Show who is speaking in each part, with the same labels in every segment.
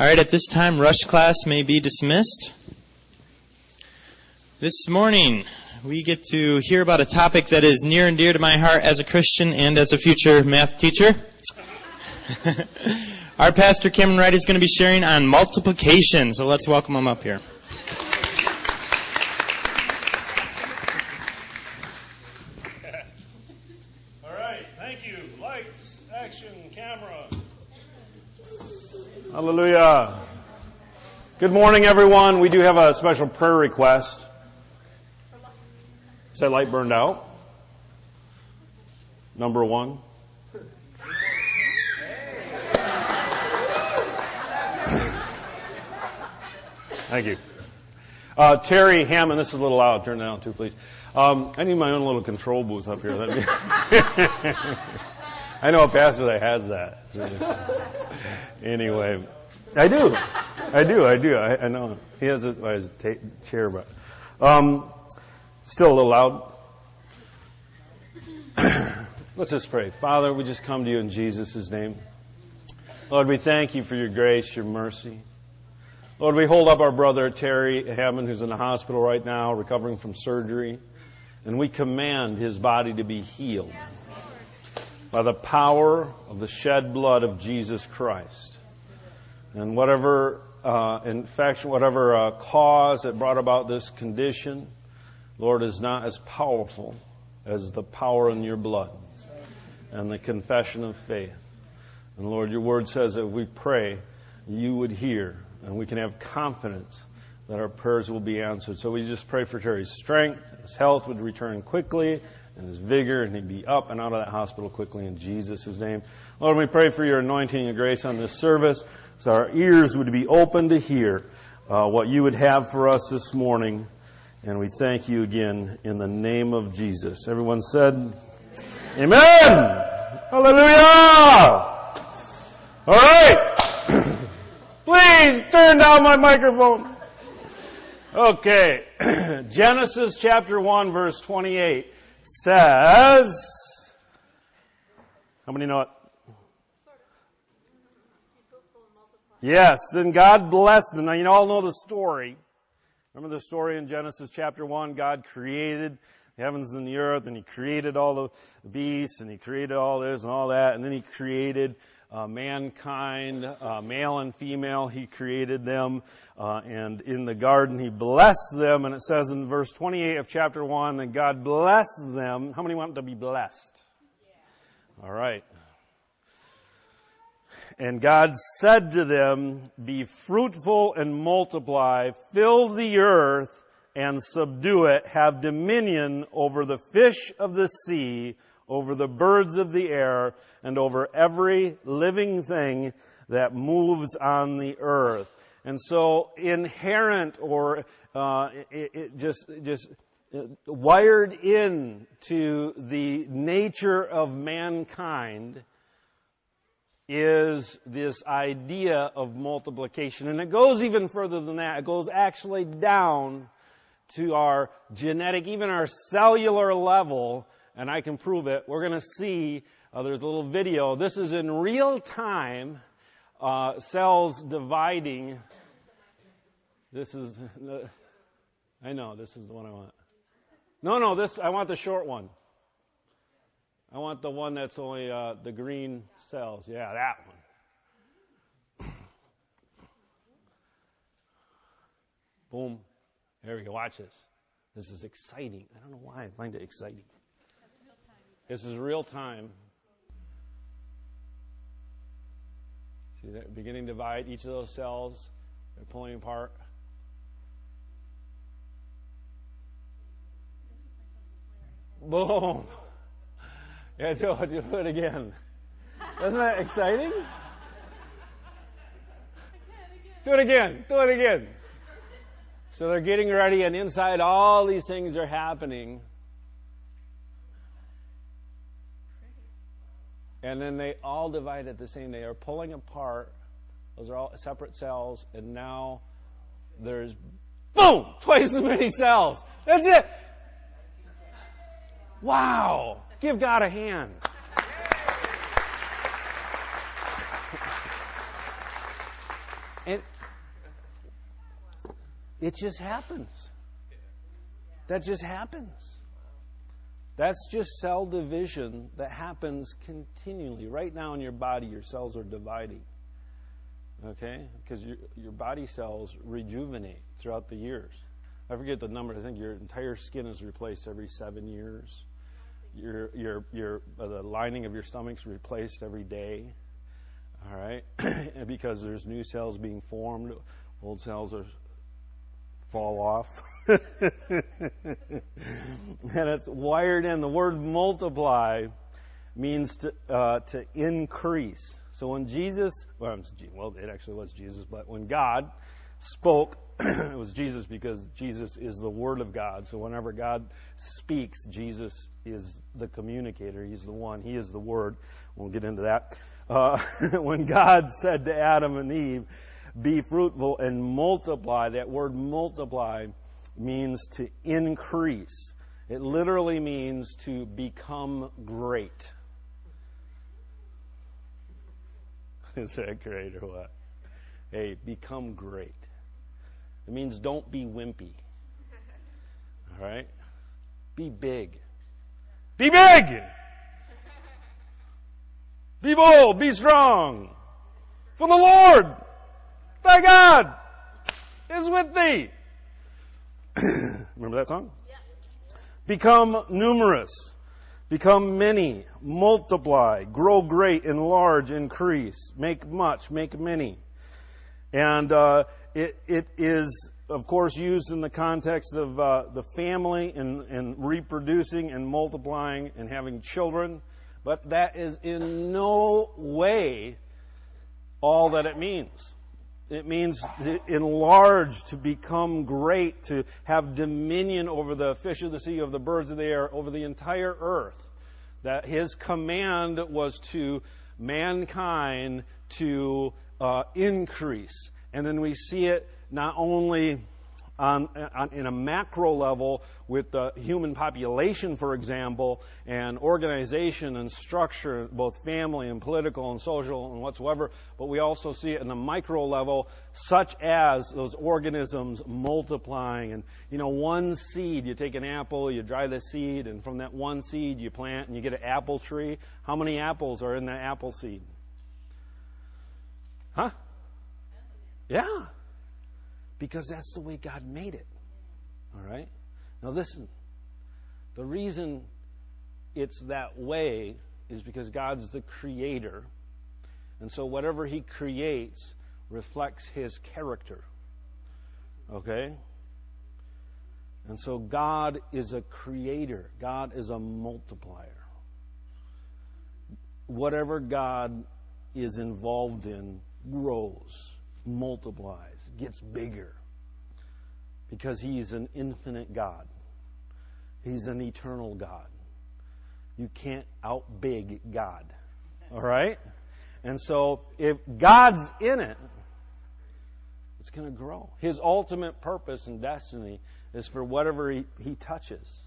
Speaker 1: All right, at this time, rush class may be dismissed. This morning, we get to hear about a topic that is near and dear to my heart as a Christian and as a future math teacher. Our pastor, Cameron Wright, is going to be sharing on multiplication, so let's welcome him up here.
Speaker 2: All right, thank you. Lights, action, camera. Hallelujah. Good morning, everyone. We do have a special prayer request. Is that light burned out? Number one. Thank you. Uh, Terry Hammond, this is a little loud. Turn it down too, please. Um, I need my own little control booth up here. That'd be I know a pastor that has that. anyway, I do. I do. I do. I, I know. He has it by his ta- chair, but um, still a little loud. Let's just pray. Father, we just come to you in Jesus' name. Lord, we thank you for your grace, your mercy. Lord, we hold up our brother Terry Hammond, who's in the hospital right now, recovering from surgery, and we command his body to be healed by the power of the shed blood of Jesus Christ. And whatever uh, infection, whatever uh, cause that brought about this condition, Lord, is not as powerful as the power in your blood and the confession of faith. And Lord, your word says that if we pray, you would hear, and we can have confidence that our prayers will be answered. So we just pray for Terry's strength, his health would return quickly, and his vigor, and he'd be up and out of that hospital quickly in Jesus' name. Lord, we pray for your anointing and grace on this service, so our ears would be open to hear uh, what you would have for us this morning. And we thank you again in the name of Jesus. Everyone said, Amen! Hallelujah! All right. Please turn down my microphone. Okay. Genesis chapter 1 verse 28 says, how many know it? Yes, then God blessed them. Now you all know the story. Remember the story in Genesis chapter 1? God created the heavens and the earth, and He created all the beasts, and He created all this and all that, and then He created uh, mankind, uh, male and female, He created them, uh, and in the garden He blessed them, and it says in verse 28 of chapter 1 that God blessed them. How many want to be blessed? Yeah. All right. And God said to them, Be fruitful and multiply, fill the earth and subdue it, have dominion over the fish of the sea, over the birds of the air, and over every living thing that moves on the earth. And so inherent or uh, it, it just just wired in to the nature of mankind is this idea of multiplication. And it goes even further than that. It goes actually down to our genetic, even our cellular level, and I can prove it. We're going to see, uh, there's a little video. This is in real time, uh, cells dividing. This is, the, I know, this is the one I want. No, no, this, I want the short one. I want the one that's only uh, the green cells. Yeah, that one. Boom. There we go. Watch this. This is exciting. I don't know why I find it exciting. This is real time. See beginning to divide each of those cells. They're pulling apart. Boom. Yeah, do it, do it again. Isn't that exciting? Do it again. Do it again. So they're getting ready, and inside all these things are happening. And then they all divide at the same. They are pulling apart. Those are all separate cells, and now there's boom, twice as many cells. That's it. Wow. Give God a hand. And it just happens. That just happens. That's just cell division that happens continually. Right now in your body, your cells are dividing. Okay? Because your, your body cells rejuvenate throughout the years. I forget the number. I think your entire skin is replaced every seven years. Your, your, your, uh, the lining of your stomach's replaced every day. All right? because there's new cells being formed. Old cells are fall off. and it's wired in. The word multiply means to, uh, to increase. So when Jesus, well, it actually was Jesus, but when God spoke, it was Jesus because Jesus is the Word of God. So whenever God speaks, Jesus is the communicator. He's the one. He is the Word. We'll get into that. Uh, when God said to Adam and Eve, be fruitful and multiply. That word multiply means to increase. It literally means to become great. Is that great or what? Hey, become great. It means don't be wimpy. All right? Be big. Be big! Be bold. Be strong. For the Lord. Thy God is with thee. Remember that song? Become numerous. Become many. Multiply. Grow great. Enlarge. Increase. Make much. Make many. And uh, it, it is, of course, used in the context of uh, the family and, and reproducing and multiplying and having children. But that is in no way all that it means. It means enlarge, to become great, to have dominion over the fish of the sea, over the birds of the air, over the entire earth. That his command was to mankind to uh, increase. And then we see it not only on, on, in a macro level with the human population, for example, and organization and structure, both family and political and social and whatsoever, but we also see it in the micro level, such as those organisms multiplying. And, you know, one seed, you take an apple, you dry the seed, and from that one seed you plant and you get an apple tree. How many apples are in that apple seed? Huh? Yeah because that's the way God made it. All right? Now, listen. The reason it's that way is because God's the creator. And so, whatever He creates reflects His character. Okay? And so, God is a creator, God is a multiplier. Whatever God is involved in grows, multiplies gets bigger because he's an infinite God. He's an eternal God. You can't outbig God. All right? And so if God's in it, it's going to grow. His ultimate purpose and destiny is for whatever he, he touches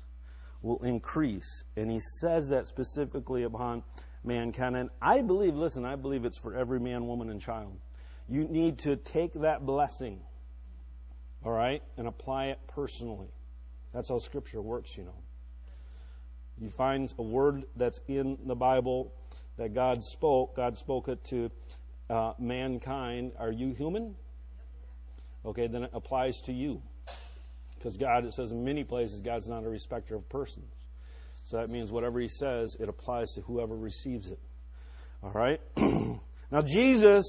Speaker 2: will increase. And he says that specifically upon mankind. And I believe, listen, I believe it's for every man, woman, and child. You need to take that blessing, all right, and apply it personally. That's how Scripture works, you know. You find a word that's in the Bible that God spoke, God spoke it to uh, mankind. Are you human? Okay, then it applies to you. Because God, it says in many places, God's not a respecter of persons. So that means whatever He says, it applies to whoever receives it. All right? now, Jesus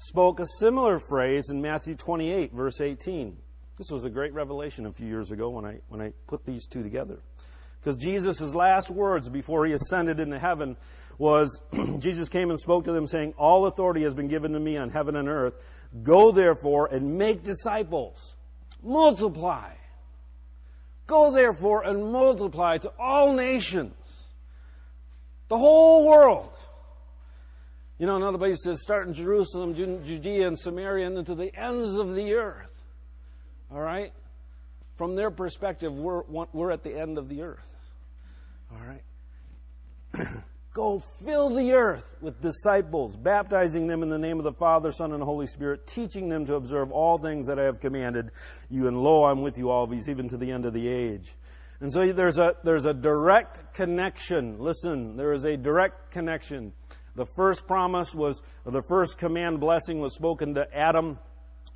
Speaker 2: spoke a similar phrase in Matthew 28, verse 18. This was a great revelation a few years ago when I, when I put these two together. Because Jesus' last words before he ascended into heaven was Jesus came and spoke to them, saying, All authority has been given to me on heaven and earth. Go therefore and make disciples. Multiply. Go therefore and multiply to all nations. The whole world. You know, another place says, start in Jerusalem, Judea, and Samaria, and into the ends of the earth. All right? From their perspective, we're, we're at the end of the earth. All right? Go fill the earth with disciples, baptizing them in the name of the Father, Son, and Holy Spirit, teaching them to observe all things that I have commanded you. And lo, I'm with you always, even to the end of the age. And so there's a, there's a direct connection. Listen, there is a direct connection. The first promise was, the first command blessing was spoken to Adam.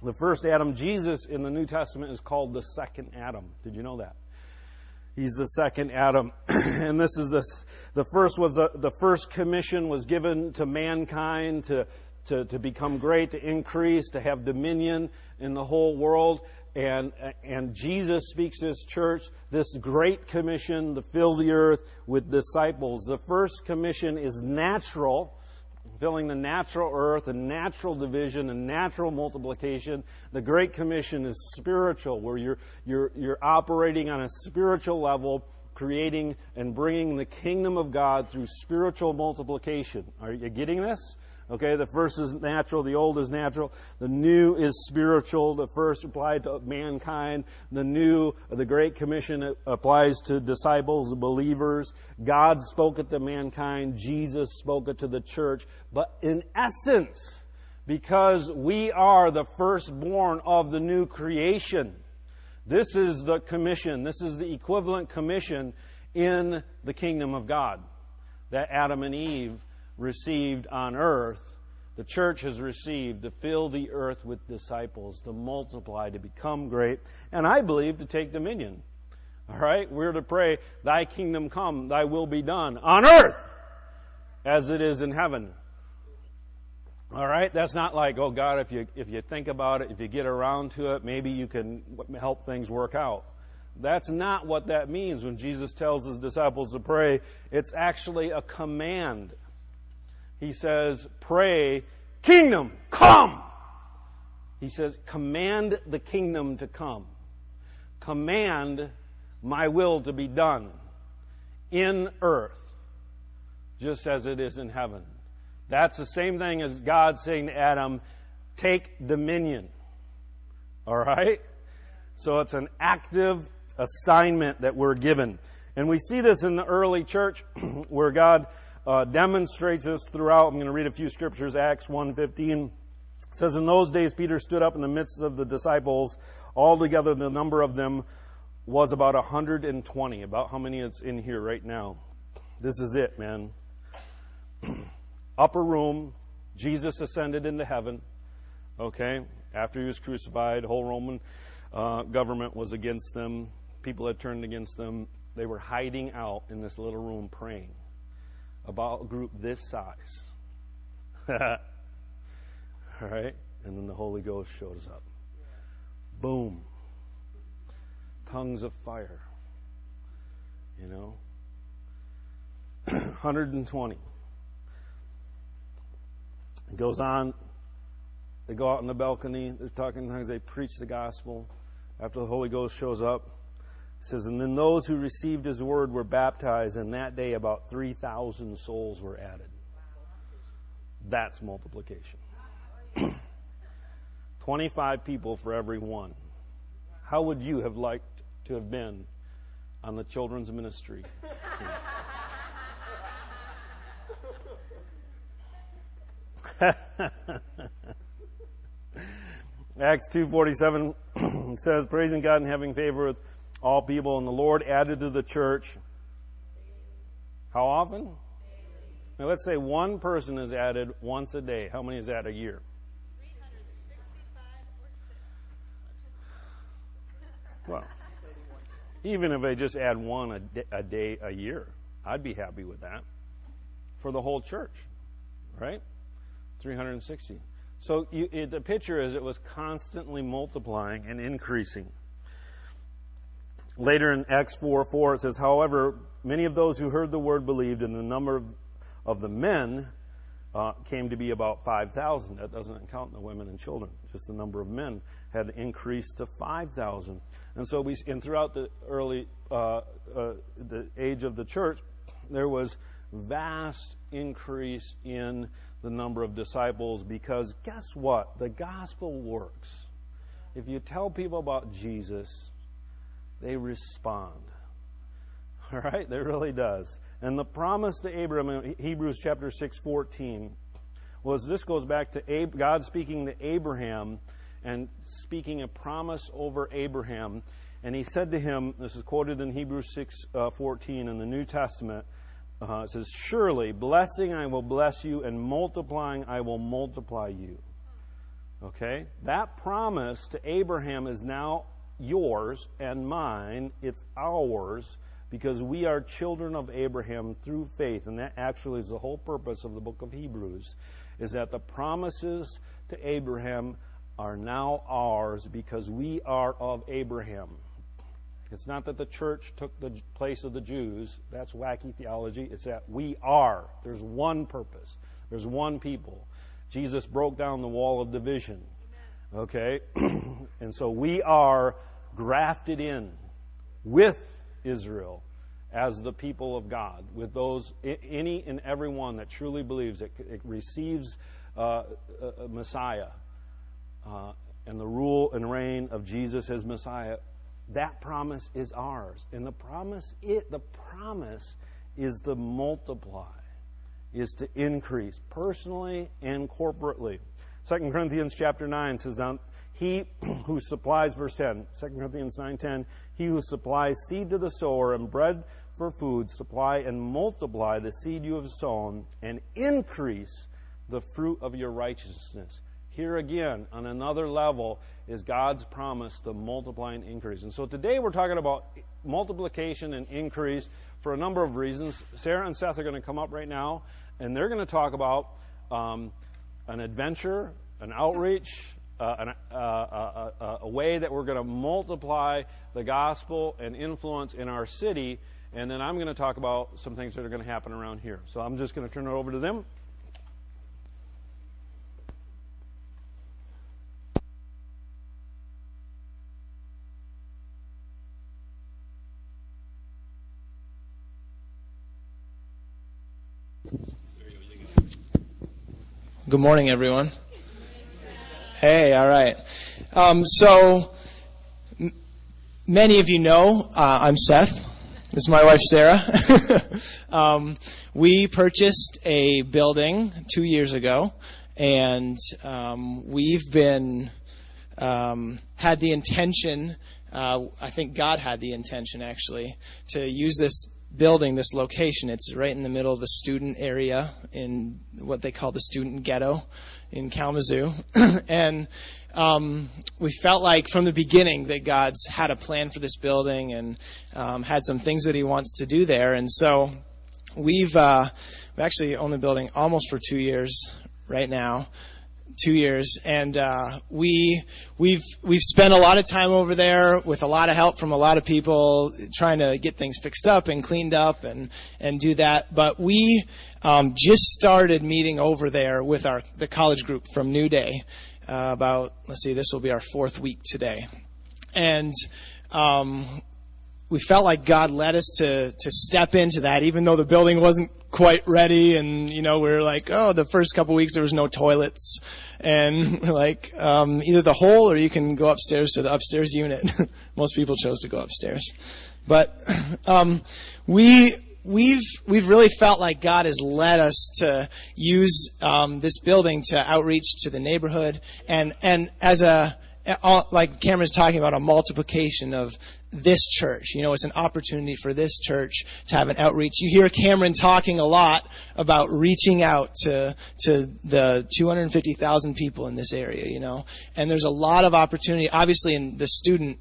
Speaker 2: The first Adam, Jesus in the New Testament is called the second Adam. Did you know that? He's the second Adam. and this is this, the first was the, the first commission was given to mankind to, to, to become great, to increase, to have dominion in the whole world. And, and Jesus speaks to his church this great commission to fill the earth with disciples. The first commission is natural filling the natural earth a natural division a natural multiplication. The Great Commission is spiritual, where you're, you're, you're operating on a spiritual level, creating and bringing the kingdom of God through spiritual multiplication. Are you getting this? Okay, the first is natural, the old is natural, the new is spiritual. The first applied to mankind, the new, the Great Commission applies to disciples, believers. God spoke it to mankind, Jesus spoke it to the church. But in essence, because we are the firstborn of the new creation, this is the commission, this is the equivalent commission in the kingdom of God that Adam and Eve received on earth, the church has received to fill the earth with disciples, to multiply, to become great, and I believe to take dominion. All right? We're to pray, Thy kingdom come, Thy will be done on earth as it is in heaven. All right? That's not like, oh God, if you, if you think about it, if you get around to it, maybe you can help things work out. That's not what that means when Jesus tells his disciples to pray. It's actually a command he says, pray, kingdom, come! He says, command the kingdom to come. Command my will to be done in earth, just as it is in heaven. That's the same thing as God saying to Adam, take dominion. Alright? So it's an active assignment that we're given. And we see this in the early church where God uh, demonstrates this throughout. I'm going to read a few scriptures. Acts 1.15 says, In those days Peter stood up in the midst of the disciples. Altogether the number of them was about 120. About how many it's in here right now. This is it, man. Upper room. Jesus ascended into heaven. Okay. After he was crucified, whole Roman uh, government was against them. People had turned against them. They were hiding out in this little room praying about a group this size. All right? And then the Holy Ghost shows up. Boom. Tongues of fire. You know? 120. It goes on. They go out on the balcony. They're talking tongues. They preach the gospel. After the Holy Ghost shows up, it says, And then those who received his word were baptized, and that day about 3,000 souls were added. That's multiplication. 25 people for every one. How would you have liked to have been on the children's ministry? Acts 2:47 says praising God and having favor with all people, and the Lord added to the church. How often? Now let's say one person is added once a day. How many is that a year? Well, even if they just add one a day, a day a year, I'd be happy with that for the whole church, right? 360. So you, it, the picture is it was constantly multiplying and increasing. Later in Acts 4 4, it says, However, many of those who heard the word believed, and the number of, of the men uh, came to be about 5,000. That doesn't count the women and children. Just the number of men had increased to 5,000. And so we, and throughout the early, uh, uh, the age of the church, there was vast increase in the number of disciples because guess what? The gospel works. If you tell people about Jesus, they respond. All right? They really does. And the promise to Abraham in Hebrews chapter 6, 14 was this goes back to God speaking to Abraham and speaking a promise over Abraham. And he said to him, this is quoted in Hebrews 6, uh, 14 in the New Testament, uh, it says, Surely, blessing I will bless you, and multiplying I will multiply you. Okay? That promise to Abraham is now yours and mine. It's ours because we are children of Abraham through faith. And that actually is the whole purpose of the book of Hebrews, is that the promises to Abraham are now ours because we are of Abraham. It's not that the church took the place of the Jews. That's wacky theology. It's that we are. There's one purpose. There's one people. Jesus broke down the wall of division. Okay? and so we are grafted in with Israel as the people of God, with those, any and everyone that truly believes that it receives uh, a, Messiah uh, and the rule and reign of Jesus as Messiah, that promise is ours. And the promise, it, the promise is to multiply, is to increase personally and corporately. 2 Corinthians chapter 9 says down, he who supplies, verse 10, 2 Corinthians 9.10, he who supplies seed to the sower and bread for food, supply and multiply the seed you have sown and increase the fruit of your righteousness. Here again, on another level, is God's promise to multiply and increase. And so today we're talking about multiplication and increase for a number of reasons. Sarah and Seth are going to come up right now, and they're going to talk about um, an adventure, an outreach, uh, an, uh, uh, uh, a way that we're going to multiply the gospel and influence in our city. And then I'm going to talk about some things that are going to happen around here. So I'm just going to turn it over to them.
Speaker 3: Good morning, everyone. Hey, all right. Um, so, m- many of you know uh, I'm Seth. This is my wife Sarah. um, we purchased a building two years ago, and um, we've been um, had the intention. Uh, I think God had the intention actually to use this building, this location. It's right in the middle of the student area in what they call the student ghetto in Kalamazoo. and um, we felt like from the beginning that God's had a plan for this building and um, had some things that He wants to do there. And so we've, uh, we actually owned the building almost for two years right now two years, and uh, we we've we've spent a lot of time over there with a lot of help from a lot of people trying to get things fixed up and cleaned up and and do that. But we um, just started meeting over there with our the college group from New Day. Uh, about let's see, this will be our fourth week today, and um, we felt like God led us to to step into that, even though the building wasn't quite ready, and you know we are like, oh, the first couple weeks there was no toilets, and we're like, um, either the whole or you can go upstairs to the upstairs unit. Most people chose to go upstairs, but um, we we've we've really felt like God has led us to use um, this building to outreach to the neighborhood. And and as a like Cameron's talking about a multiplication of this church. You know, it's an opportunity for this church to have an outreach. You hear Cameron talking a lot about reaching out to, to the 250,000 people in this area, you know, and there's a lot of opportunity, obviously in the student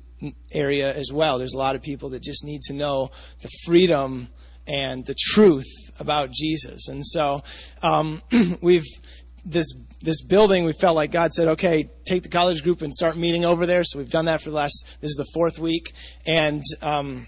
Speaker 3: area as well. There's a lot of people that just need to know the freedom and the truth about Jesus. And so, um, we've, this this building, we felt like God said, okay, take the college group and start meeting over there. So we've done that for the last, this is the fourth week. And, um,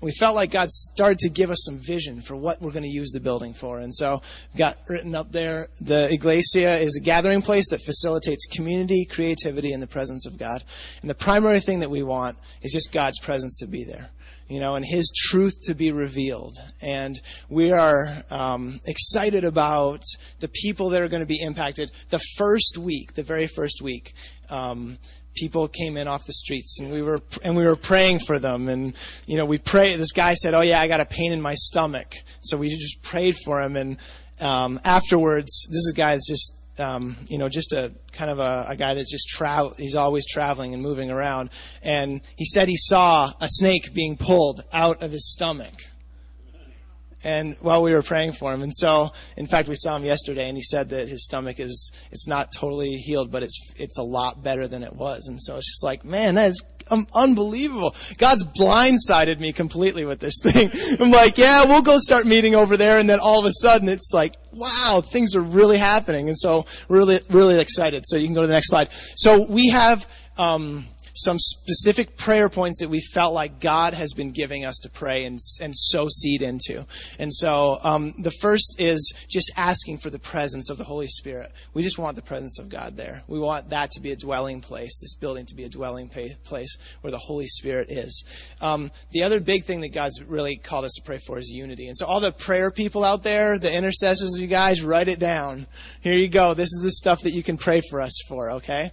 Speaker 3: we felt like God started to give us some vision for what we're going to use the building for. And so we've got written up there, the Iglesia is a gathering place that facilitates community, creativity, and the presence of God. And the primary thing that we want is just God's presence to be there you know, and His truth to be revealed. And we are um, excited about the people that are going to be impacted. The first week, the very first week, um, people came in off the streets and we were and we were praying for them and you know we prayed this guy said oh yeah i got a pain in my stomach so we just prayed for him and um, afterwards this is a guy that's just um, you know, just a kind of a, a guy that's just travel. He's always traveling and moving around. And he said he saw a snake being pulled out of his stomach. And while we were praying for him, and so, in fact, we saw him yesterday, and he said that his stomach is, it's not totally healed, but it's, it's a lot better than it was. And so it's just like, man, that is um, unbelievable. God's blindsided me completely with this thing. I'm like, yeah, we'll go start meeting over there. And then all of a sudden it's like, wow, things are really happening. And so really, really excited. So you can go to the next slide. So we have, um, some specific prayer points that we felt like God has been giving us to pray and, and sow seed into. And so um, the first is just asking for the presence of the Holy Spirit. We just want the presence of God there. We want that to be a dwelling place, this building to be a dwelling place where the Holy Spirit is. Um, the other big thing that God's really called us to pray for is unity. And so all the prayer people out there, the intercessors, you guys, write it down. Here you go. This is the stuff that you can pray for us for, okay?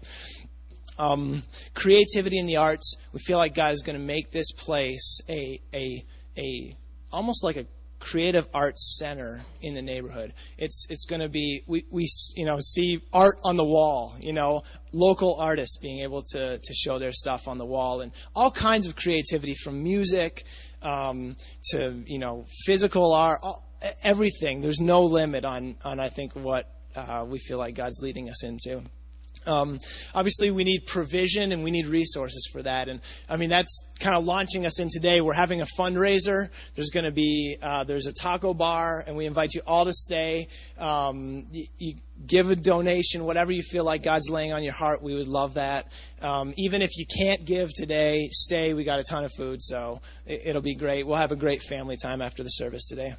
Speaker 3: Um, creativity in the arts. We feel like God is going to make this place a, a, a almost like a creative arts center in the neighborhood. It's it's going to be we, we you know see art on the wall, you know, local artists being able to to show their stuff on the wall and all kinds of creativity from music um, to you know physical art, all, everything. There's no limit on on I think what uh, we feel like God's leading us into. Um, obviously, we need provision and we need resources for that. And I mean, that's kind of launching us in today. We're having a fundraiser. There's going to be uh, there's a taco bar, and we invite you all to stay. Um, you, you, give a donation, whatever you feel like God's laying on your heart. We would love that. Um, even if you can't give today, stay. We got a ton of food, so it, will be great. We'll have a great family time after the service today.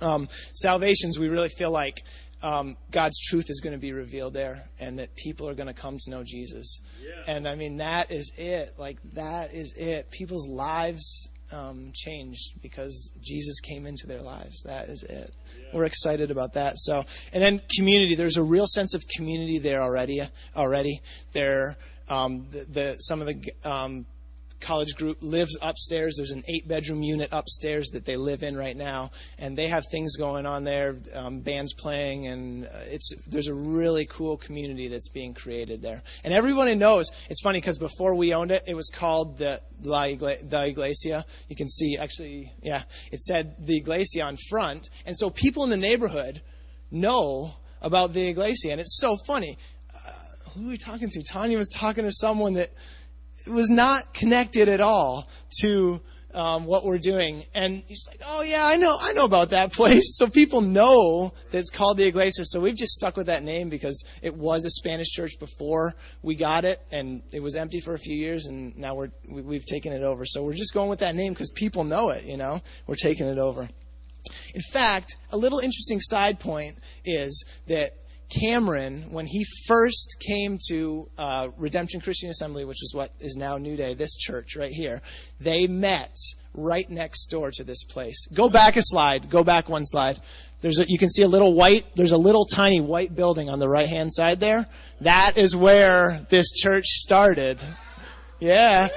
Speaker 3: Um, salvations, we really feel like um, God's truth is going to be revealed there, and that people are going to come to know Jesus. Yeah. And I mean, that is it. Like that is it. People's lives um, changed because Jesus came into their lives. That is it. Yeah. We're excited about that. So, and then community. There's a real sense of community there already. Already, there. Um, the, the, some of the um, college group lives upstairs. There's an eight bedroom unit upstairs that they live in right now, and they have things going on there, um, bands playing, and uh, it's there's a really cool community that's being created there. And everyone knows. It's funny because before we owned it, it was called the La Iglesia. You can see actually, yeah, it said the Iglesia on front, and so people in the neighborhood know about the Iglesia, and it's so funny. Uh, who are we talking to? Tanya was talking to someone that was not connected at all to um, what we're doing. And he's like, oh yeah, I know, I know about that place. So people know that it's called the Iglesia. So we've just stuck with that name because it was a Spanish church before we got it, and it was empty for a few years, and now we're we've taken it over. So we're just going with that name because people know it. You know, we're taking it over. In fact, a little interesting side point is that Cameron, when he first came to uh, Redemption Christian Assembly, which is what is now New Day, this church right here, they met right next door to this place. Go back a slide. Go back one slide. There's a, you can see a little white, there's a little tiny white building on the right hand side there. That is where this church started. Yeah.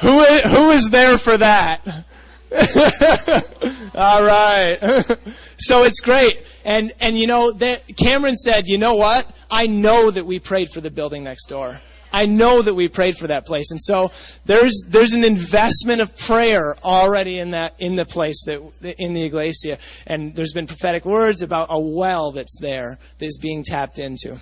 Speaker 3: Who, who is there for that? All right. so it's great. And, and you know, that Cameron said, you know what? I know that we prayed for the building next door. I know that we prayed for that place. And so there's, there's an investment of prayer already in that, in the place that, in the iglesia. And there's been prophetic words about a well that's there that is being tapped into.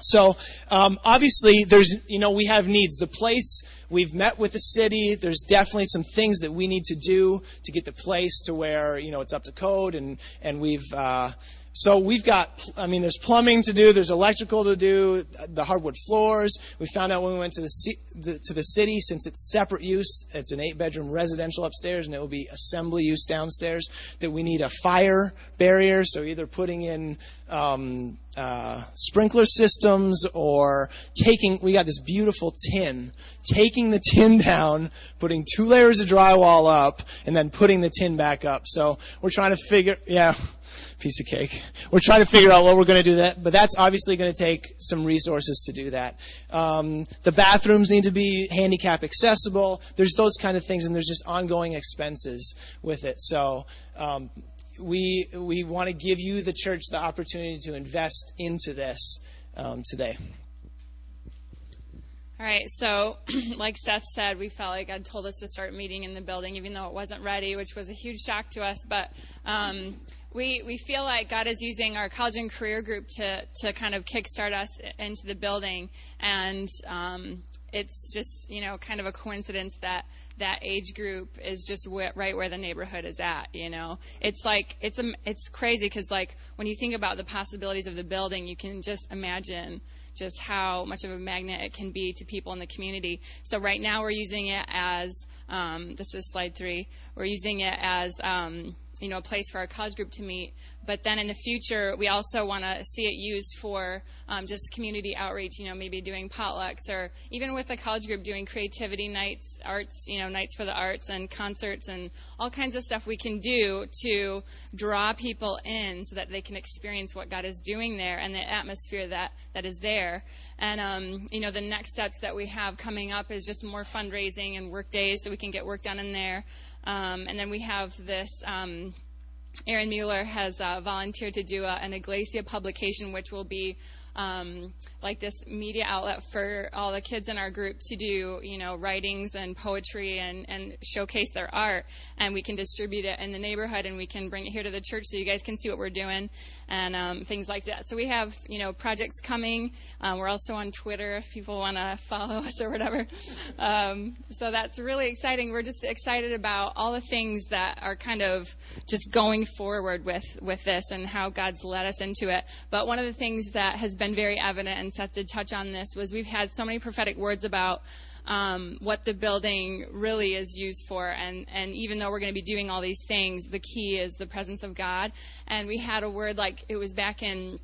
Speaker 3: So, um, obviously there's, you know, we have needs. The place, We've met with the city. There's definitely some things that we need to do to get the place to where you know it's up to code, and and we've uh, so we've got, I mean, there's plumbing to do, there's electrical to do, the hardwood floors. We found out when we went to the, the to the city, since it's separate use, it's an eight-bedroom residential upstairs, and it will be assembly use downstairs. That we need a fire barrier, so either putting in um, uh, sprinkler systems or taking. We got this beautiful tin, taking the tin down, putting two layers of drywall up, and then putting the tin back up. So we're trying to figure, yeah piece of cake. We're trying to figure out what we're going to do that, but that's obviously going to take some resources to do that. Um, the bathrooms need to be handicap accessible. There's those kind of things, and there's just ongoing expenses with it. So. Um, we we want to give you the church the opportunity to invest into this um, today.
Speaker 4: All right, so like Seth said, we felt like God told us to start meeting in the building, even though it wasn't ready, which was a huge shock to us. But um, we, we feel like God is using our college and career group to, to kind of kickstart us into the building. And um, it's just, you know, kind of a coincidence that that age group is just wh- right where the neighborhood is at, you know. It's like, it's, a, it's crazy because, like, when you think about the possibilities of the building, you can just imagine just how much of a magnet it can be to people in the community. So right now we're using it as, um, this is slide three, we're using it as, um, you know, a place for our college group to meet. But then in the future, we also want to see it used for um, just community outreach, you know, maybe doing potlucks or even with the college group doing creativity nights, arts, you know, nights for the arts and concerts and all kinds of stuff we can do to draw people in so that they can experience what God is doing there and the atmosphere that, that is there. And, um, you know, the next steps that we have coming up is just more fundraising and work days so we can get work done in there. Um, and then we have this. Um, Aaron Mueller has uh, volunteered to do a, an Iglesia publication, which will be um, like this media outlet for all the kids in our group to do, you know, writings and poetry and, and showcase their art. And we can distribute it in the neighborhood and we can bring it here to the church so you guys can see what we're doing and um, things like that. So we have, you know, projects coming. Um, we're also on Twitter if people want to follow us or whatever. Um, so that's really exciting. We're just excited about all the things that are kind of just going forward with, with this and how God's led us into it. But one of the things that has been very evident, and Seth did touch on this, was we've had so many prophetic words about um, what the building really is used for. And, and even though we're going to be doing all these things, the key is the presence of God. And we had a word like it was back in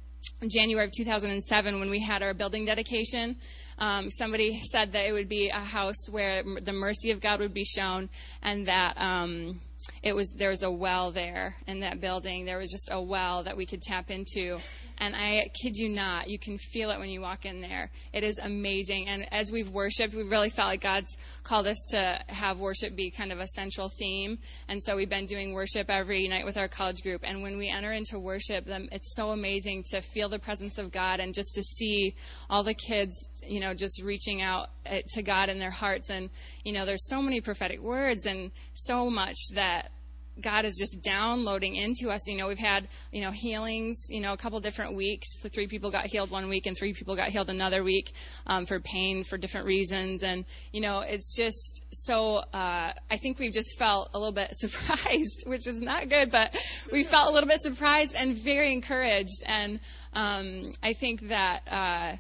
Speaker 4: January of 2007 when we had our building dedication. Um, somebody said that it would be a house where the mercy of God would be shown, and that um, it was there was a well there in that building. There was just a well that we could tap into, and I kid you not, you can feel it when you walk in there. It is amazing. And as we've worshiped, we really felt like God's called us to have worship be kind of a central theme. And so we've been doing worship every night with our college group. And when we enter into worship, it's so amazing to feel the presence of God and just to see all the kids, you know, just reaching out eh, to God in their hearts. And, you know, there's so many prophetic words and so much that God is just downloading into us. You know, we've had, you know, healings, you know, a couple different weeks. The three people got healed one week and three people got healed another week um, for pain for different reasons. And, you know, it's just so, uh, I think we've just felt a little bit surprised, which is not good, but we felt a little bit surprised and very encouraged. And um, I think that, uh,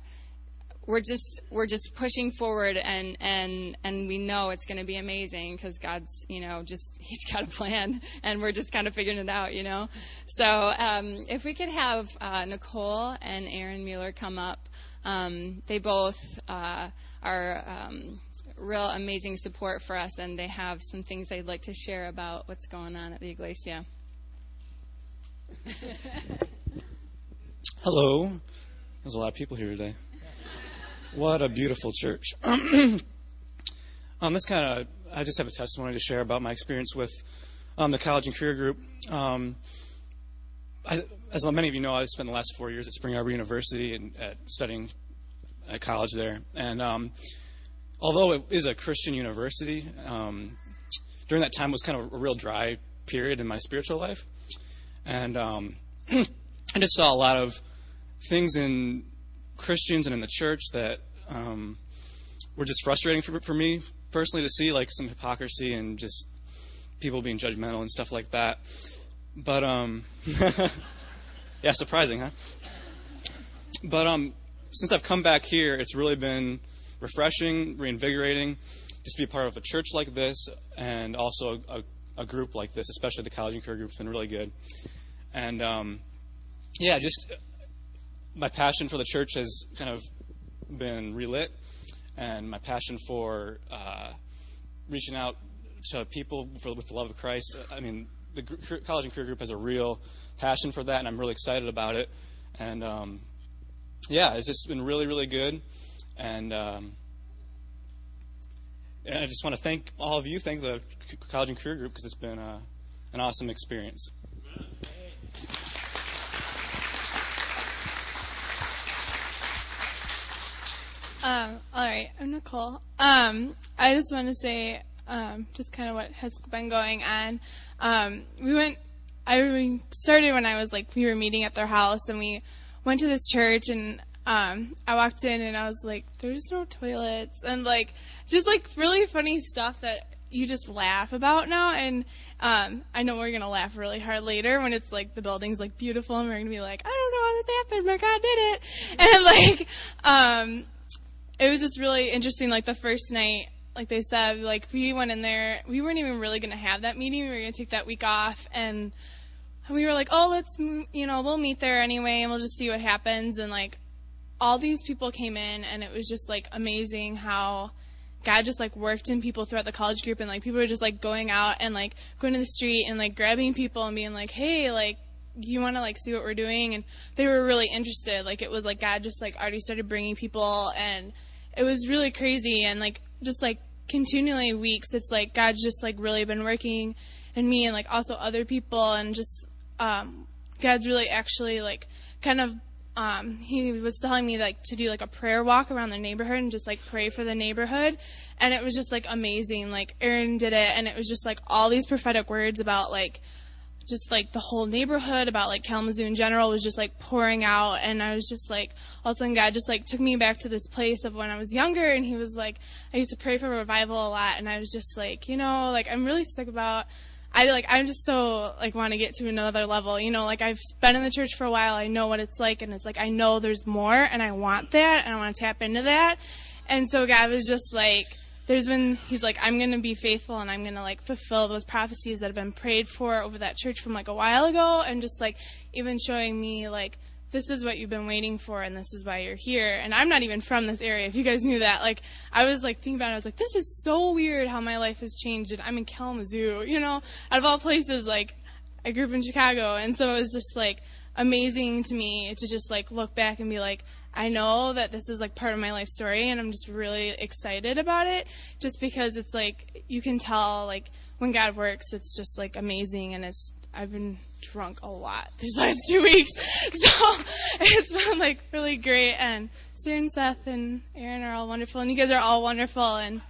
Speaker 4: we're just we're just pushing forward and and and we know it's going to be amazing because God's you know just he's got a plan and we're just kind of figuring it out you know so um, if we could have uh, Nicole and Aaron Mueller come up um, they both uh, are um, real amazing support for us and they have some things they'd like to share about what's going on at the Iglesia.
Speaker 5: Hello. There's a lot of people here today. What a beautiful church. um, this kind of, I just have a testimony to share about my experience with um, the college and career group. Um, I, as many of you know, I spent the last four years at Spring Arbor University and at studying at college there. And um, although it is a Christian university, um, during that time was kind of a real dry period in my spiritual life. And um, I just saw a lot of things in Christians and in the church that um, were just frustrating for, for me personally to see, like some hypocrisy and just people being judgmental and stuff like that. But um, Yeah, surprising, huh? But um, since I've come back here, it's really been refreshing, reinvigorating, just to be part of a church like this, and also a, a group like this, especially the college and career group, has been really good. And um, yeah, just my passion for the church has kind of been relit, and my passion for uh, reaching out to people for, with the love of Christ. I mean, the college and career group has a real passion for that, and I'm really excited about it. And um, yeah, it's just been really, really good. And um, and I just want to thank all of you, thank the college and career group because it's been uh, an awesome experience.
Speaker 6: Um, all right, I'm Nicole. Um, I just want to say um, just kind of what has been going on. Um, we went. I started when I was like we were meeting at their house and we went to this church and um, I walked in and I was like, "There's no toilets," and like just like really funny stuff that you just laugh about now. And um, I know we're gonna laugh really hard later when it's like the building's like beautiful and we're gonna be like, "I don't know how this happened, but God did it," and like um, it was just really interesting. Like the first night, like they said, like we went in there, we weren't even really gonna have that meeting. We were gonna take that week off and. We were like, oh, let's, you know, we'll meet there anyway, and we'll just see what happens. And like, all these people came in and it was just like amazing how God just like worked in people throughout the college group and like people were just like going out and like going to the street and like grabbing people and being like, hey, like you want to like see what we're doing? And they were really interested. Like it was like God just like already started bringing people and it was really crazy. And like just like continually weeks it's like God's just like really been working in me and like also other people. And just um God's really actually like kind of um, he was telling me like to do like a prayer walk around the neighborhood and just like pray for the neighborhood. And it was just like amazing. Like aaron did it and it was just like all these prophetic words about like just like the whole neighborhood about like kalamazoo in general was just like pouring out and i was just like all of a sudden god just like took me back to this place of when i was younger and he was like i used to pray for revival a lot and i was just like you know like i'm really sick about I like I'm just so like want to get to another level. You know, like I've been in the church for a while. I know what it's like, and it's like I know there's more, and I want that, and I want to tap into that. And so God was just like, there's been He's like, I'm gonna be faithful, and I'm gonna like fulfill those prophecies that have been prayed for over that church from like a while ago, and just like even showing me like this is what you've been waiting for and this is why you're here. And I'm not even from this area, if you guys knew that. Like, I was like thinking about it, I was like, this is so weird how my life has changed and I'm in Kalamazoo, you know? Out of all places, like, I grew up in Chicago and so it was just like amazing to me to just like look back and be like, I know that this is like part of my life story and I'm just really excited about it just because it's like you can tell like when God works it's just like amazing and it's I've been drunk a lot these last two weeks. So it's been like really great. And Sarah and Seth and Aaron are all wonderful. And you guys are all wonderful. And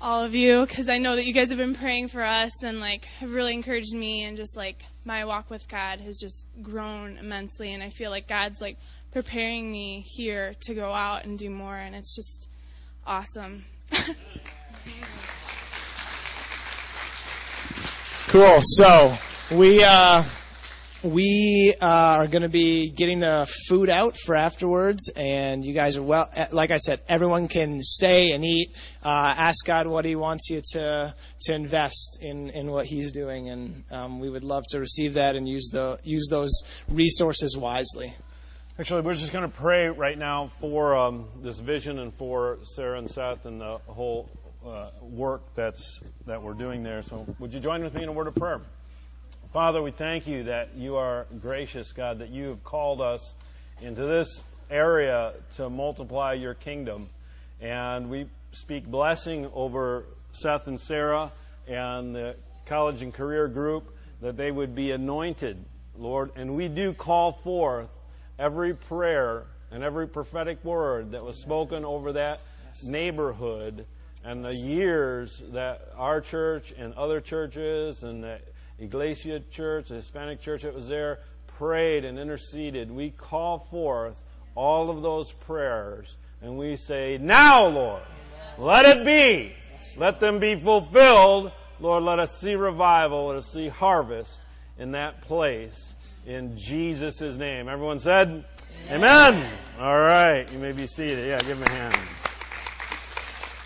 Speaker 6: all of you, because I know that you guys have been praying for us and like have really encouraged me. And just like my walk with God has just grown immensely. And I feel like God's like preparing me here to go out and do more. And it's just awesome.
Speaker 3: Cool. So we uh, we uh, are going to be getting the food out for afterwards, and you guys are well. Eh, like I said, everyone can stay and eat. Uh, ask God what He wants you to to invest in in what He's doing, and um, we would love to receive that and use the use those resources wisely.
Speaker 2: Actually, we're just going to pray right now for um, this vision and for Sarah and Seth and the whole uh, work that's that we're doing there. So, would you join with me in a word of prayer? Father, we thank you that you are gracious, God, that you have called us into this area to multiply your kingdom, and we speak blessing over Seth and Sarah and the college and career group that they would be anointed, Lord. And we do call forth every prayer and every prophetic word that was spoken over that neighborhood and the years that our church and other churches and the Iglesia Church, the Hispanic church that was there, prayed and interceded. We call forth all of those prayers and we say, Now, Lord, let it be. Let them be fulfilled. Lord, let us see revival. Let us see harvest in that place in Jesus' name. Everyone said, Amen. Amen. All right, you may be seated. Yeah, give him a hand.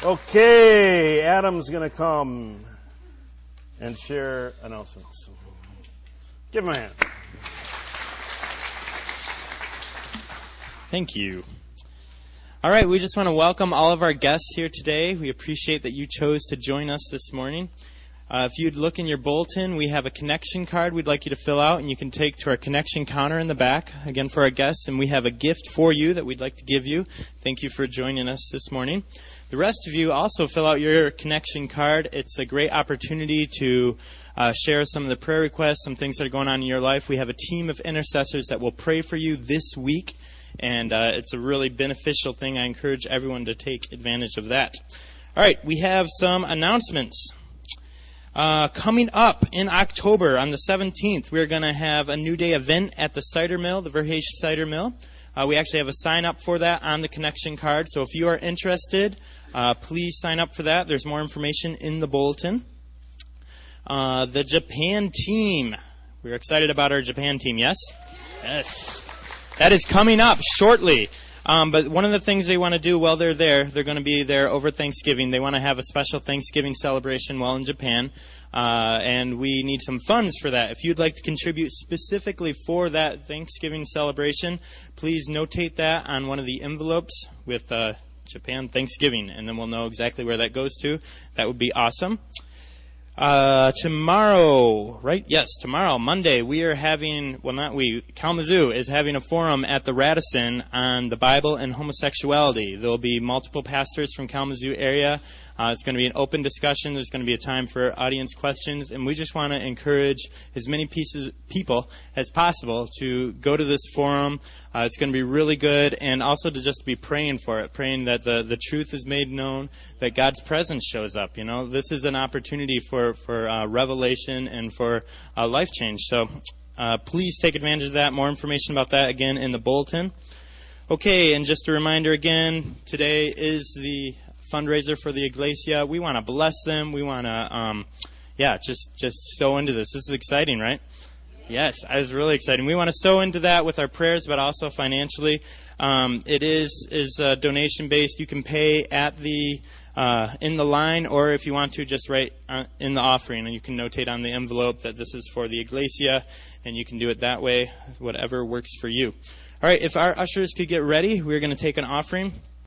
Speaker 2: Okay, Adam's going to come and share announcements. Give him a hand.
Speaker 1: Thank you. All right, we just want to welcome all of our guests here today. We appreciate that you chose to join us this morning. Uh, if you'd look in your bulletin, we have a connection card we'd like you to fill out, and you can take to our connection counter in the back, again for our guests, and we have a gift for you that we'd like to give you. Thank you for joining us this morning. The rest of you also fill out your connection card. It's a great opportunity to uh, share some of the prayer requests, some things that are going on in your life. We have a team of intercessors that will pray for you this week, and uh, it's a really beneficial thing. I encourage everyone to take advantage of that. All right, we have some announcements. Uh, coming up in October on the 17th, we're going to have a New Day event at the cider mill, the Verhage Cider Mill. Uh, we actually have a sign up for that on the connection card. So if you are interested, uh, please sign up for that. There's more information in the bulletin. Uh, the Japan team. We're excited about our Japan team, yes? Yes. That is coming up shortly. Um, but one of the things they want to do while they're there, they're going to be there over Thanksgiving. They want to have a special Thanksgiving celebration while in Japan, uh, and we need some funds for that. If you'd like to contribute specifically for that Thanksgiving celebration, please notate that on one of the envelopes with uh, Japan Thanksgiving, and then we'll know exactly where that goes to. That would be awesome. Uh, tomorrow, right? Yes, tomorrow, Monday, we are having, well, not we, Kalamazoo is having a forum at the Radisson on the Bible and homosexuality. There will be multiple pastors from Kalamazoo area uh, it's going to be an open discussion. There's going to be a time for audience questions, and we just want to encourage as many pieces, people as possible to go to this forum. Uh, it's going to be really good, and also to just be praying for it, praying that the, the truth is made known, that God's presence shows up. You know, this is an opportunity for for uh, revelation and for uh, life change. So. Uh, please take advantage of that. More information about that again in the bulletin. Okay, and just a reminder again, today is the fundraiser for the Iglesia. We want to bless them. We want to, um, yeah, just just sow into this. This is exciting, right? Yes, I was really excited. We want to sow into that with our prayers, but also financially. Um, it is is uh, donation based. You can pay at the uh, in the line, or if you want to, just write uh, in the offering, and you can notate on the envelope that this is for the Iglesia, and you can do it that way. Whatever works for you. All right, if our ushers could get ready, we're going to take an offering.